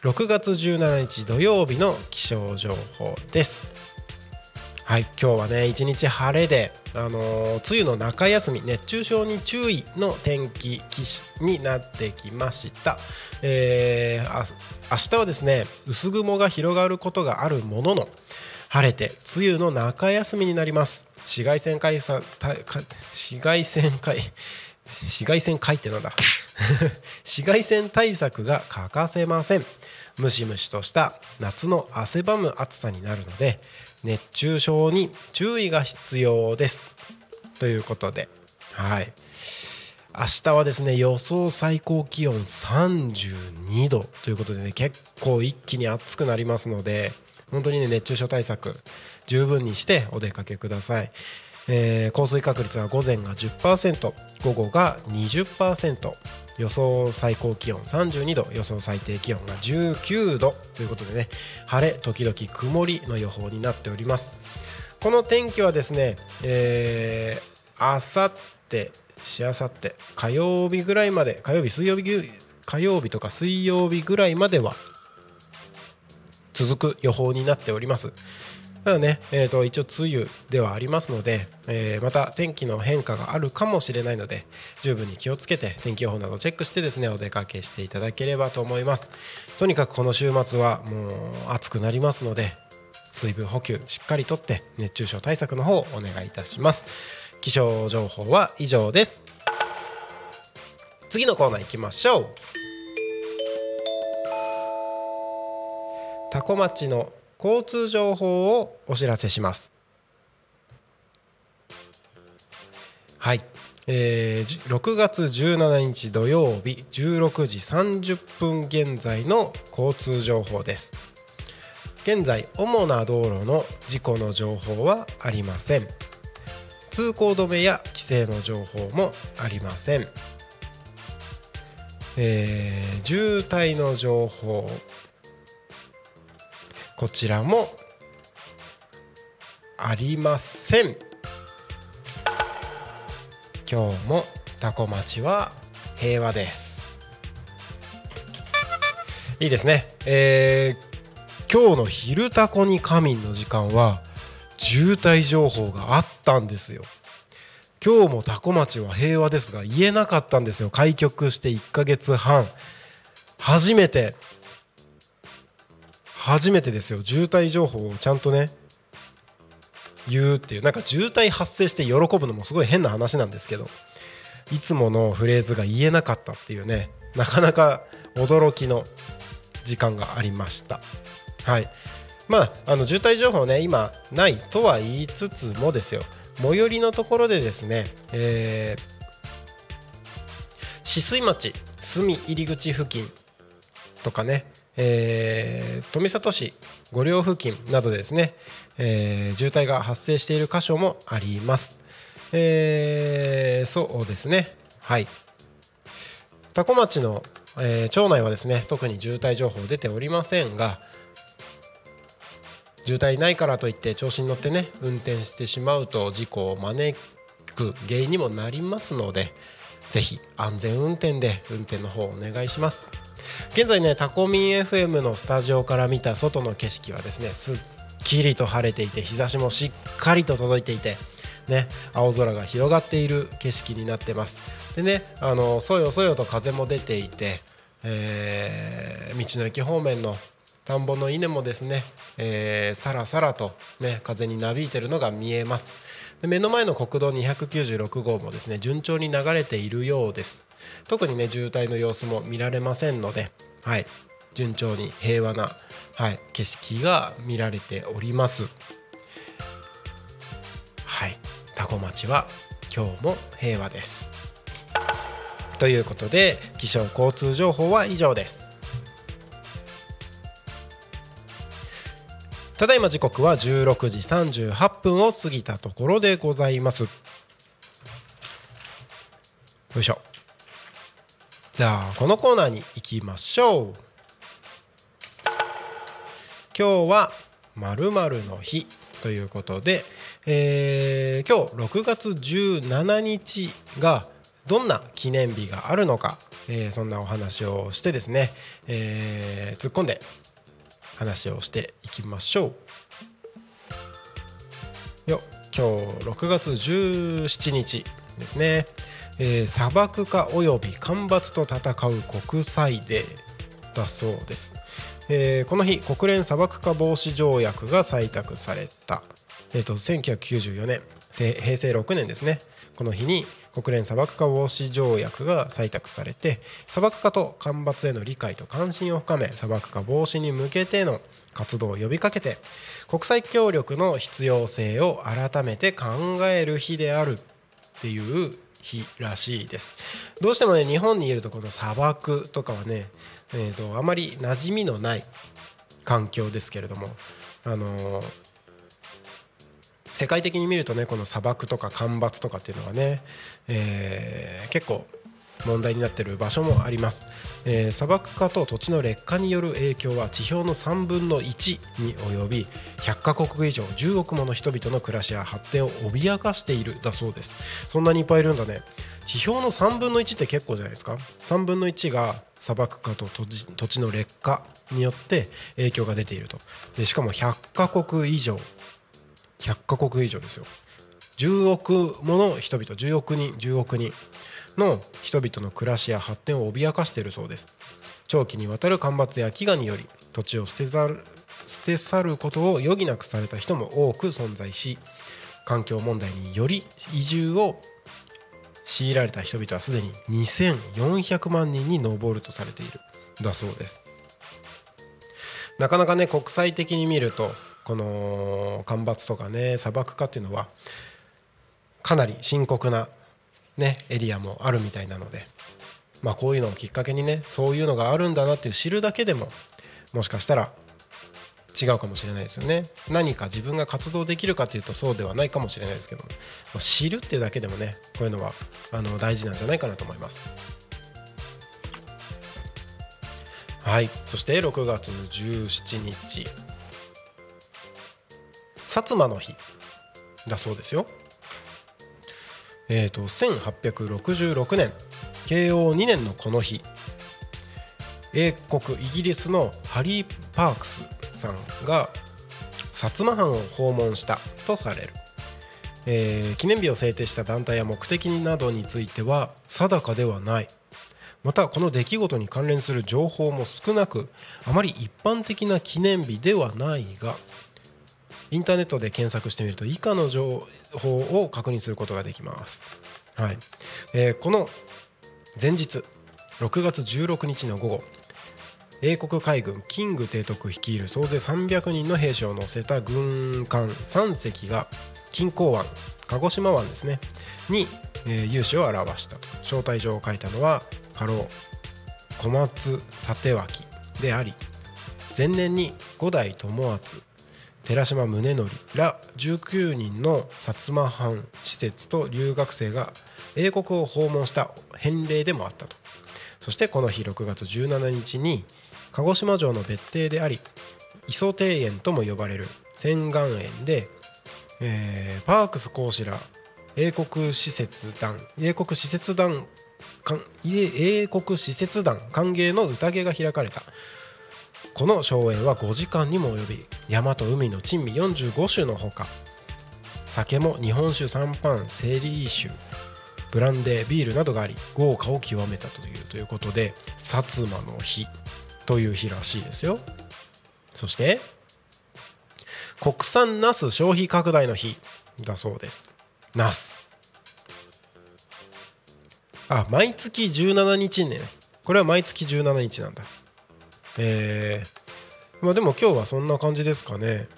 S3: 6月17日土曜日の気象情報です。はい今日はね一日晴れであのー梅雨の中休み熱中症に注意の天気になってきました、えーあ明日はですね薄雲が広がることがあるものの晴れて梅雨の中休みになります。紫外線開さ紫外線開紫外線開ってなんだ？紫外線対策が欠かせません。ムシムシとした夏の汗ばむ暑さになるので熱中症に注意が必要です。ということで。はい。明日はですね予想最高気温32度ということでね結構一気に暑くなりますので本当にね熱中症対策十分にしてお出かけください、えー降水確率は午前が10%午後が20%予想最高気温32度予想最低気温が19度ということでね晴れ時々曇りの予報になっております。この天気はですね、えー、あさってしあさって火曜日ぐらいまで火曜日水曜日火曜日とか水曜日ぐらいまでは続く予報になっております。ただね、えー、と一応梅雨ではありますので、えーまた天気の変化があるかもしれないので十分に気をつけて天気予報などチェックしてですねお出かけしていただければと思います。とにかくこの週末はもう暑くなりますので水分補給しっかりとって熱中症対策の方お願いいたします。気象情報は以上です。次のコーナー行きましょう。タコ町の交通情報をお知らせします。はい、えー6月17日土曜日16時30分現在の交通情報です。現在主な道路の事故の情報はありません。通行止めや規制の情報もありません、えー渋滞の情報こちらもありません。今日もタコ町は平和です。いいですね。えー今日の「昼タコに仮眠」の時間は渋滞情報があったんですよ。今日もタコ町は平和ですが言えなかったんですよ。開局して1ヶ月半。初めて初めてですよ。渋滞情報をちゃんとね言うっていう。なんか渋滞発生して喜ぶのもすごい変な話なんですけど。いつものフレーズが言えなかったっていうね。なかなか驚きの時間がありました。はい。まああの渋滞情報ね今ないとは言いつつもですよ。最寄りのところでですねえー止水町住入り口付近とかね、えー富里市五稜付近などでですね、えー渋滞が発生している箇所もあります、えーそうですね。はい。多古町の、えー町内はですね特に渋滞情報出ておりませんが渋滞ないからといって調子に乗ってね運転してしまうと事故を招く原因にもなりますのでぜひ安全運転で運転の方お願いします。現在ねタコミン FM のスタジオから見た外の景色はですねすっきりと晴れていて日差しもしっかりと届いていてね青空が広がっている景色になってます。でねあのそよそよと風も出ていて、えー道の駅方面の田んぼの稲もですね、えーさらさらと、ね、風になびいてるのが見えます。目の前の国道296号もですね順調に流れているようです。特にね渋滞の様子も見られませんので、はい、順調に平和な、はい、景色が見られております。はい。タコ町は今日も平和です。ということで気象交通情報は以上です。ただいま時刻は16時38分を過ぎたところでございます。よいしょ。じゃあこのコーナーに行きましょう。今日はまるの日ということで、えー今日6月17日がどんな記念日があるのか、えーそんなお話をしてですね、えー突っ込んで話をしていきましょう。よ今日6月17日ですね、えー砂漠化および干ばつと戦う国際デーだそうです、えーこの日国連砂漠化防止条約が採択された、えー、と1994年平成6年ですね。この日に国連砂漠化防止条約が採択されて砂漠化と干ばつへの理解と関心を深め砂漠化防止に向けての活動を呼びかけて国際協力の必要性を改めて考える日であるっていう日らしいです。どうしてもね日本にいるとこの砂漠とかはね、えー、とあまり馴染みのない環境ですけれどもあのー世界的に見るとねこの砂漠とか干ばつとかっていうのがね、えー結構問題になっている場所もあります、えー砂漠化と土地の劣化による影響は地表の3分の1に及び100カ国以上10億もの人々の暮らしや発展を脅かしているだそうです。そんなにいっぱいいるんだね。地表の3分の1って結構じゃないですか。3分の1が砂漠化と土地土地の劣化によって影響が出ていると。でしかも100カ国以上100カ国以上ですよ。10億もの人々10億人10億人の人々の暮らしや発展を脅かしているそうです。長期にわたる干ばつや飢餓により土地を捨てざる捨て去ることを余儀なくされた人も多く存在し環境問題により移住を強いられた人々はすでに2400万人に上るとされているだそうです。なかなかね国際的に見るとこの干ばつとかね砂漠化っていうのはかなり深刻な、ね、エリアもあるみたいなので、まあ、こういうのをきっかけにねそういうのがあるんだなっていう知るだけでももしかしたら違うかもしれないですよね。何か自分が活動できるかというとそうではないかもしれないですけども、知るっていうだけでもねこういうのはあの大事なんじゃないかなと思います。はい。そして6月17日。薩摩の日だそうですよ。えーと、1866年慶応2年のこの日英国イギリスのハリー・パークスさんが薩摩藩を訪問したとされる、えー、記念日を制定した団体や目的などについては定かではない。またこの出来事に関連する情報も少なくあまり一般的な記念日ではないがインターネットで検索してみると以下の情報を確認することができます、はい。えー、この前日6月16日の午後英国海軍キング提督率いる総勢300人の兵士を乗せた軍艦3隻が錦江湾鹿児島湾ですねに、えー、勇姿を表した。と招待状を書いたのは家老小松立脇であり前年に五代友厚寺島宗則ら19人の薩摩藩施設と留学生が英国を訪問した返礼でもあったと。そしてこの日6月17日に鹿児島城の別邸であり磯庭園とも呼ばれる千岩園で、えー、パークス講師ら英国施設団英国施設団英国施設団歓迎の宴が開かれた。この荘園は5時間にも及び山と海の珍味45種のほか。酒も日本酒3パンセリー酒ブランデービールなどがあり豪華を極めたというということで薩摩の日という日らしいですよ。そして国産ナス消費拡大の日だそうです。ナス。あ毎月17日ね。これは毎月17日なんだ。えー、まあでも今日はそんな感じですかね。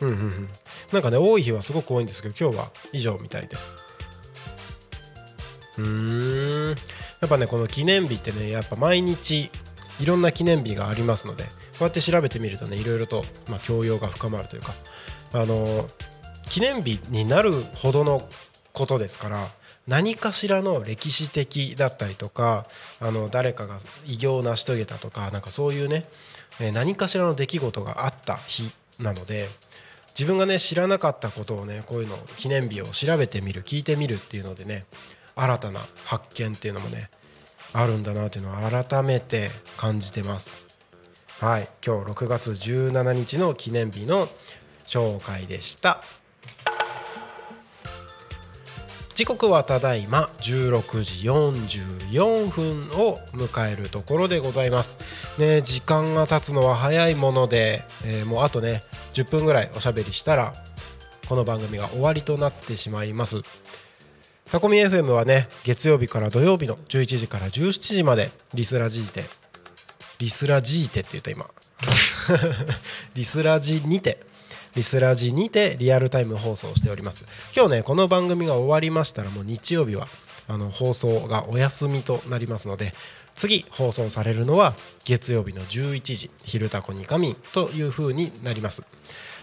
S3: うんうんうん。なんかね多い日はすごく多いんですけど今日は以上みたいです。うーん。やっぱねこの記念日ってねやっぱ毎日いろんな記念日がありますのでこうやって調べてみるとねいろいろと、まあ、教養が深まるというか。あの記念日になるほどのことですから何かしらの歴史的だったりとかあの誰かが偉業を成し遂げたとかなんかそういうね何かしらの出来事があった日なので自分がね知らなかったことをねこういうの記念日を調べてみる聞いてみるっていうのでね新たな発見っていうのもねあるんだなっていうのを改めて感じてます。はい。今日6月17日の記念日の紹介でした。時刻はただいま16時44分を迎えるところでございます。ね時間が経つのは早いもので、えー、もうあとね10分ぐらいおしゃべりしたらこの番組が終わりとなってしまいます。タコミ FM はね月曜日から土曜日の11時から17時までリスラジーテリスラジーテって言った今。リスラジにてリスラジにてリアルタイム放送しております。今日ねこの番組が終わりましたらもう日曜日はあの放送がお休みとなりますので次放送されるのは月曜日の11時「昼タコに仮眠」という風になります。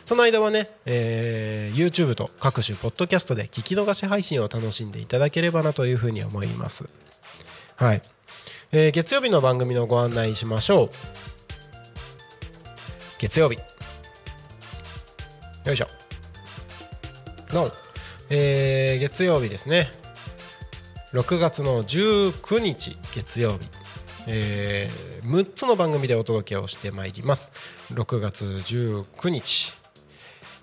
S3: その間はね、えー、YouTube と各種ポッドキャストで聞き逃し配信を楽しんでいただければなというふうに思います。はい、えー、月曜日の番組のご案内しましょう。月曜日。よいしょ。の、えー、月曜日ですね。6月の19日月曜日。えー6つの番組でお届けをしてまいります。6月19日。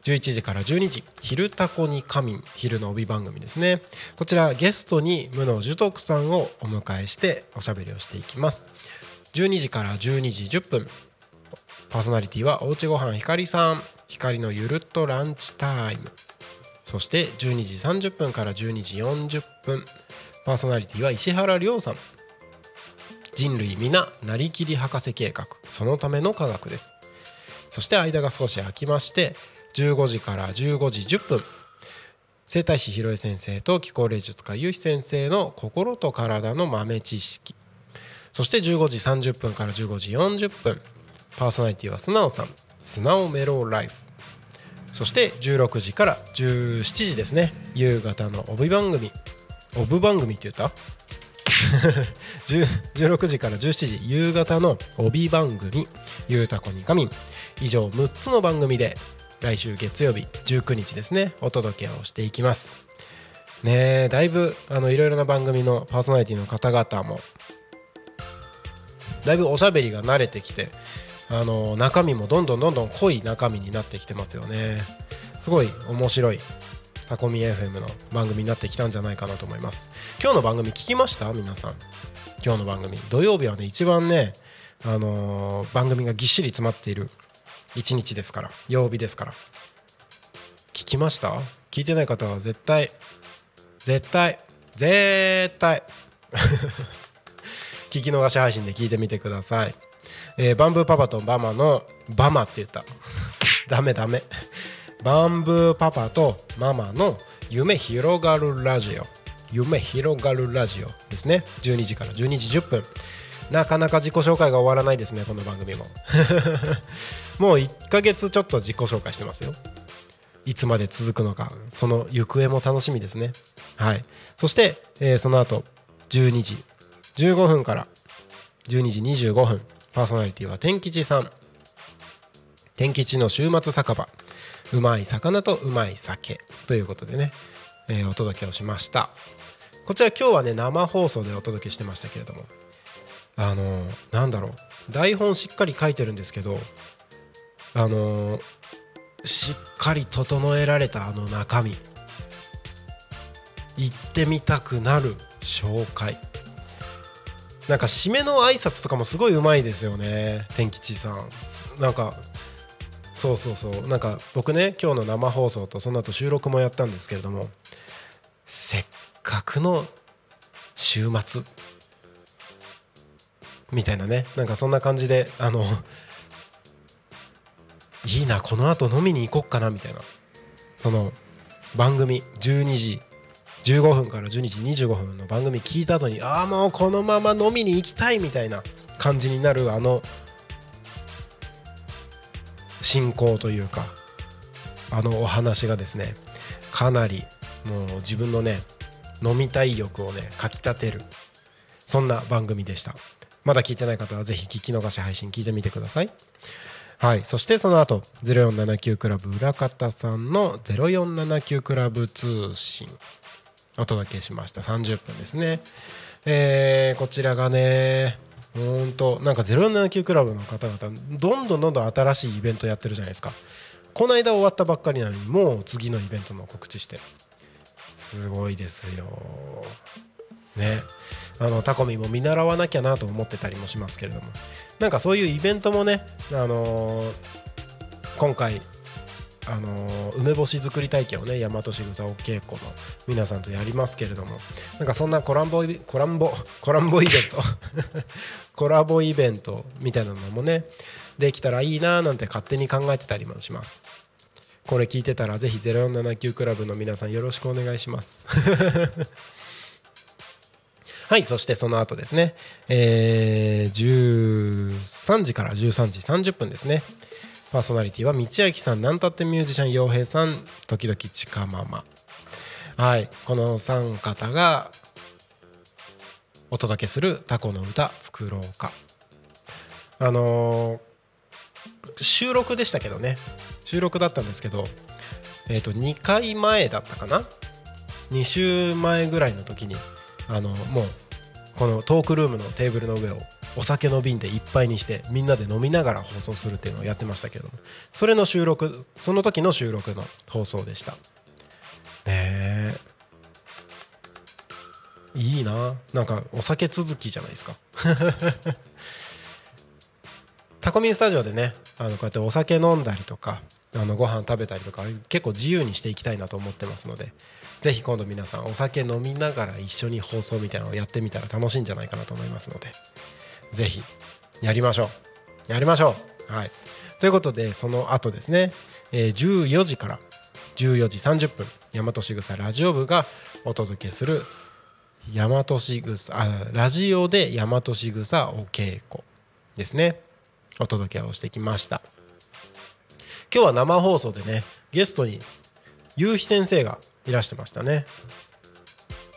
S3: 11時から12時「昼タコに仮眠」昼の帯番組ですね。こちらゲストに無野寿徳さんをお迎えしておしゃべりをしていきます。12時から12時10分。パーソナリティはおうちごはんひかりさん。ひかりのゆるっとランチタイム。そして12時30分から12時40分。パーソナリティは石原亮さん。人類皆なりきり博士計画。そのための科学です。そして間が少し空きまして15時から15時10分。整体師ひろえ先生と気候霊術家ゆうひ先生の心と体の豆知識。そして15時30分から15時40分。パーソナリティは素直さん素直メロライフ。そして16時から17時ですね。夕方の帯番組。帯番組って言った？10 16時から17時。夕方の帯番組「ゆうたこにかみん」以上6つの番組で来週月曜日19日ですね。お届けをしていきます。ねえだいぶあのいろいろな番組のパーソナリティの方々もだいぶおしゃべりが慣れてきてあの中身もどんどんどんどん濃い中身になってきてますよね。すごい面白いタコミ FM の番組になってきたんじゃないかなと思います。今日の番組聞きました？皆さん。今日の番組。土曜日はね一番ねあのー番組がぎっしり詰まっている一日ですから。曜日ですから。聞きました？聞いてない方は絶対絶対絶対。聞き逃し配信で聞いてみてください、えーバンブーパパとバマのバマって言った。ダメダメ。バンブーパパとママの夢広がるラジオ。夢広がるラジオですね。12時から12時10分。なかなか自己紹介が終わらないですねこの番組も。もう1ヶ月ちょっと自己紹介してますよ。いつまで続くのか。その行方も楽しみですね。はい。そして、えーその後12時15分から。12時25分。パーソナリティは天吉さん。天吉の週末酒場。うまい魚とうまい酒ということでね、えーお届けをしました。こちら今日はね生放送でお届けしてましたけれども。あのーなんだろう。台本しっかり書いてるんですけどあのーしっかり整えられたあの中身。行ってみたくなる紹介。なんか締めの挨拶とかもすごいうまいですよね。天吉さん。なんかそうそうそう。なんか僕ね今日の生放送とその後収録もやったんですけれどもせっかくの週末みたいなね。なんかそんな感じであのいいなこの後飲みに行こっかなみたいな。その番組12時15分から12時25分の番組聞いた後にああもうこのまま飲みに行きたいみたいな感じになるあの進行というかあのお話がですねかなりもう自分のね飲みたい欲をねかきたてるそんな番組でした。まだ聞いてない方はぜひ聞き逃し配信聞いてみてください。はいそしてその後0479クラブ裏方さんの0479クラブ通信。お届けしました。30分ですね。えーこちらがねほんとなんか079クラブの方々どんどんどんどん新しいイベントやってるじゃないですか。この間終わったばっかりなのにもう次のイベントの告知して。すごいですよ。ね。あのタコミも見習わなきゃなと思ってたりもしますけれども。なんかそういうイベントもね、あのー今回、あの梅干し作り体験をね大和しぐさお稽古の皆さんとやりますけれどもなんかそんなコランボコランボ コランボイベント コラボイベントみたいなのもねできたらいいなーなんて勝手に考えてたりもします。これ聞いてたらぜひ0479クラブの皆さんよろしくお願いします。はいそしてその後ですね。えー13時から13時30分ですね。パーソナリティは道明さんなんたってミュージシャン洋平さん時々ちかママ。はい。この3方がお届けするタコの歌作ろうか。あのー収録でしたけどね。収録だったんですけどえっ、と2回前だったかな？2週前ぐらいの時にあのもうこのトークルームのテーブルの上をお酒の瓶でいっぱいにしてみんなで飲みながら放送するっていうのをやってましたけどもそれの収録その時の収録の放送でした。ねえ。いいな。なんかお酒続きじゃないですか。タコミンスタジオでねあのこうやってお酒飲んだりとかあのご飯食べたりとか結構自由にしていきたいなと思ってますのでぜひ今度皆さんお酒飲みながら一緒に放送みたいなのをやってみたら楽しいんじゃないかなと思いますので。ぜひやりましょう。やりましょう。はい。ということでその後ですね、えー14時から14時30分大和しぐさラジオ部がお届けする大和しぐさあラジオで大和しぐさお稽古ですね。お届けをしてきました。今日は生放送でねゲストに夕日先生がいらしてましたね。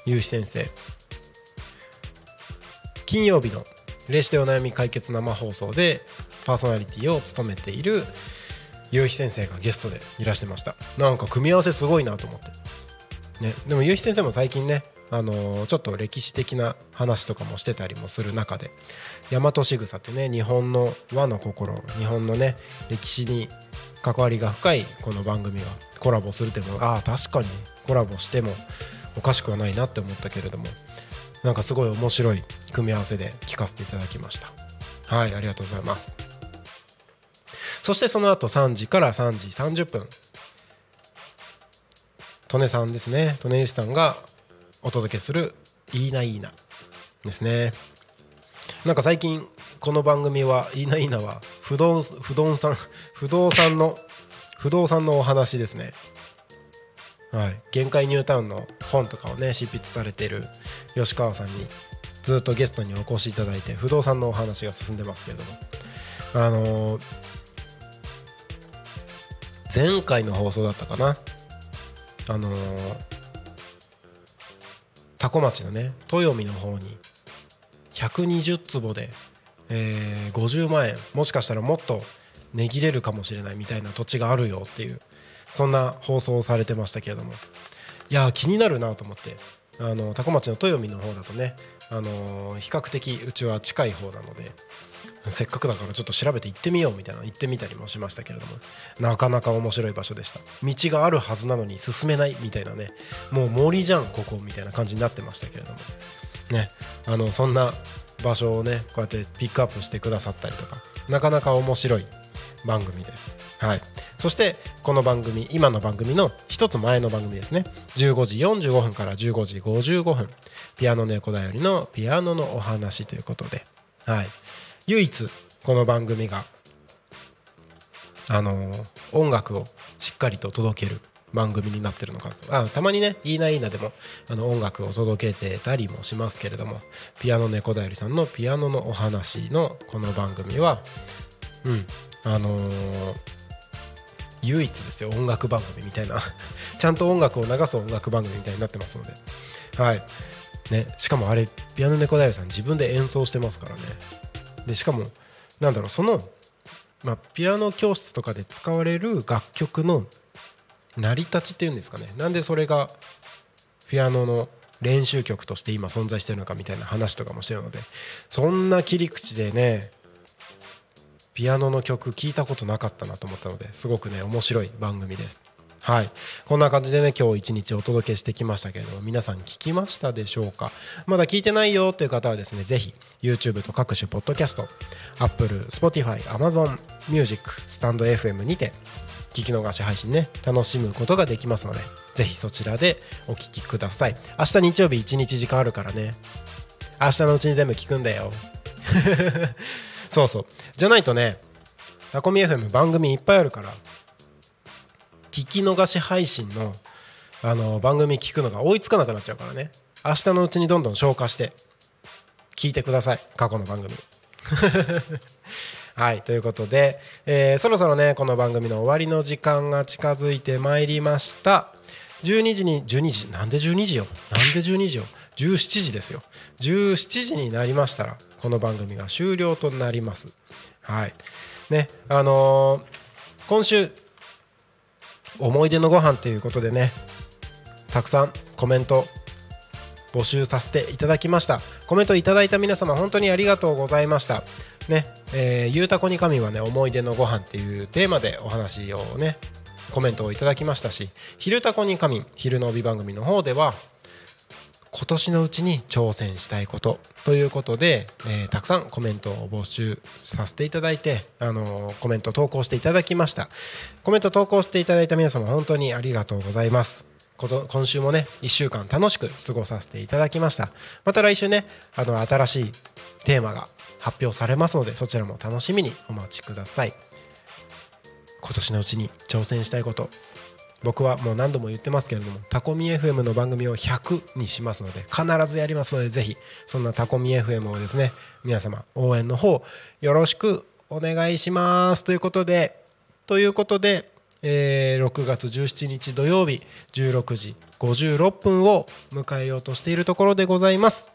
S3: 夕日先生。金曜日の「霊視でお悩み解決生放送」でパーソナリティを務めている夕日先生がゲストでいらしてました。なんか組み合わせすごいなと思って。ね、でも夕日先生も最近ね、あのちょっと歴史的な話とかもしてたりもする中で大和しぐさってね日本の和の心日本のね歴史に関わりが深いこの番組がコラボするっていうのはああ確かにコラボしてもおかしくはないなって思ったけれどもなんかすごい面白い組み合わせで聞かせていただきました。はいありがとうございます。そしてその後3時から3時30分利根さんですね。利根由さんがお届けする「いいないいな」ですね。なんか最近この番組は「いいないいな」は不動不動産不動産の不動産のお話ですね。はい。限界ニュータウンの本とかをね執筆されてる吉川さんにずっとゲストにお越しいただいて不動産のお話が進んでますけれども。あのー前回の放送だったかな。あのー多古町のね豊見の方に120坪で、えー50万円もしかしたらもっと値切れるかもしれないみたいな土地があるよっていうそんな放送をされてましたけれども。いや気になるなと思って。あの多古町の豊見の方だとね、あの比較的うちは近い方なのでせっかくだからちょっと調べて行ってみようみたいな行ってみたりもしましたけれどもなかなか面白い場所でした。道があるはずなのに進めないみたいなねもう森じゃんここみたいな感じになってましたけれども。ねあのそんな場所をねこうやってピックアップしてくださったりとかなかなか面白い番組です。はい。そしてこの番組今の番組の一つ前の番組ですね。15時45分から15時55分。ピアノ猫だよりのピアノのお話ということで。はい。唯一この番組があの音楽をしっかりと届ける番組になってるのかと。あたまにね「いいないいな」でもあの音楽を届けてたりもしますけれどもピアノ猫だよりさんのピアノのお話のこの番組はうんあのー唯一ですよ音楽番組みたいな。ちゃんと音楽を流す音楽番組みたいになってますので。はい。ねしかもあれピアノ猫だよさん自分で演奏してますからね。でしかもなんだろうその、まあ、ピアノ教室とかで使われる楽曲の成り立ちっていうんですかね。なんでそれがピアノの練習曲として今存在してるのかみたいな話とかもしてるのでそんな切り口でねピアノの曲聞いたことなかったなと思ったのですごくね面白い番組です。はい。こんな感じでね今日一日お届けしてきましたけれども皆さん聞きましたでしょうか？まだ聞いてないよという方はですねぜひ YouTube と各種ポッドキャスト Apple、Spotify、Amazon Music、スタンド FM にて聞き逃し配信ね楽しむことができますのでぜひそちらでお聞きください。明日日曜日1日時間あるからね。明日のうちに全部聞くんだよ。そうそう。じゃないとねタコミ FM 番組いっぱいあるから聞き逃し配信のあの番組聞くのが追いつかなくなっちゃうからね。明日のうちにどんどん消化して聞いてください。過去の番組。はいということで、えーそろそろねこの番組の終わりの時間が近づいてまいりました。12時に12時なんで12時よ。なんで12時よ。17時ですよ。17時になりましたらこの番組が終了となります。はい。ねあのー今週思い出のご飯ということでねたくさんコメント募集させていただきました。コメントいただいた皆様本当にありがとうございました。ねえー、ゆうたこに神はね思い出のご飯っていうテーマでお話をねコメントをいただきましたし「昼たこに神」昼の帯番組の方では今年のうちに挑戦したいことということで、えー、たくさんコメントを募集させていただいて、あのー、コメント投稿していただきました。コメント投稿していただいた皆様本当にありがとうございます。今週もね1週間楽しく過ごさせていただきました。また来週ねあの新しいテーマが発表されますのでそちらも楽しみにお待ちください。今年のうちに挑戦したいこと僕はもう何度も言ってますけれどもタコミ FM の番組を100にしますので必ずやりますのでぜひそんなタコミ FM をですね皆様応援の方よろしくお願いします。ということでということで、えー、6月17日土曜日16時56分を迎えようとしているところでございます。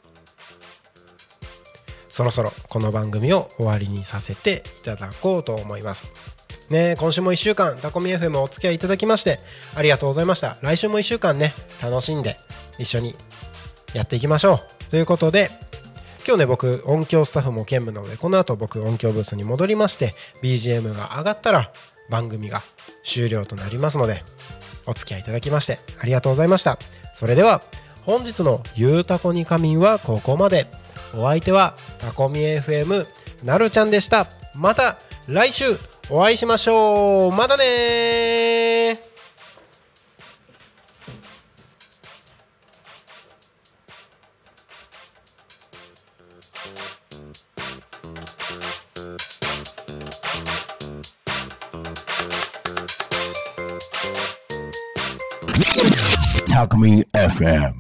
S3: そろそろこの番組を終わりにさせていただこうと思います。ね今週も1週間タコミ FM お付き合いいただきましてありがとうございました。来週も1週間ね楽しんで一緒にやっていきましょう。ということで今日ね僕音響スタッフも兼務なのでこの後僕音響ブースに戻りまして BGM が上がったら番組が終了となりますのでお付き合いいただきましてありがとうございました。それでは本日の「ゆうたこに仮眠」はここまで。お相手はタコミ FM なるちゃんでした。また来週お会いしましょう。またね
S2: Talk Me FM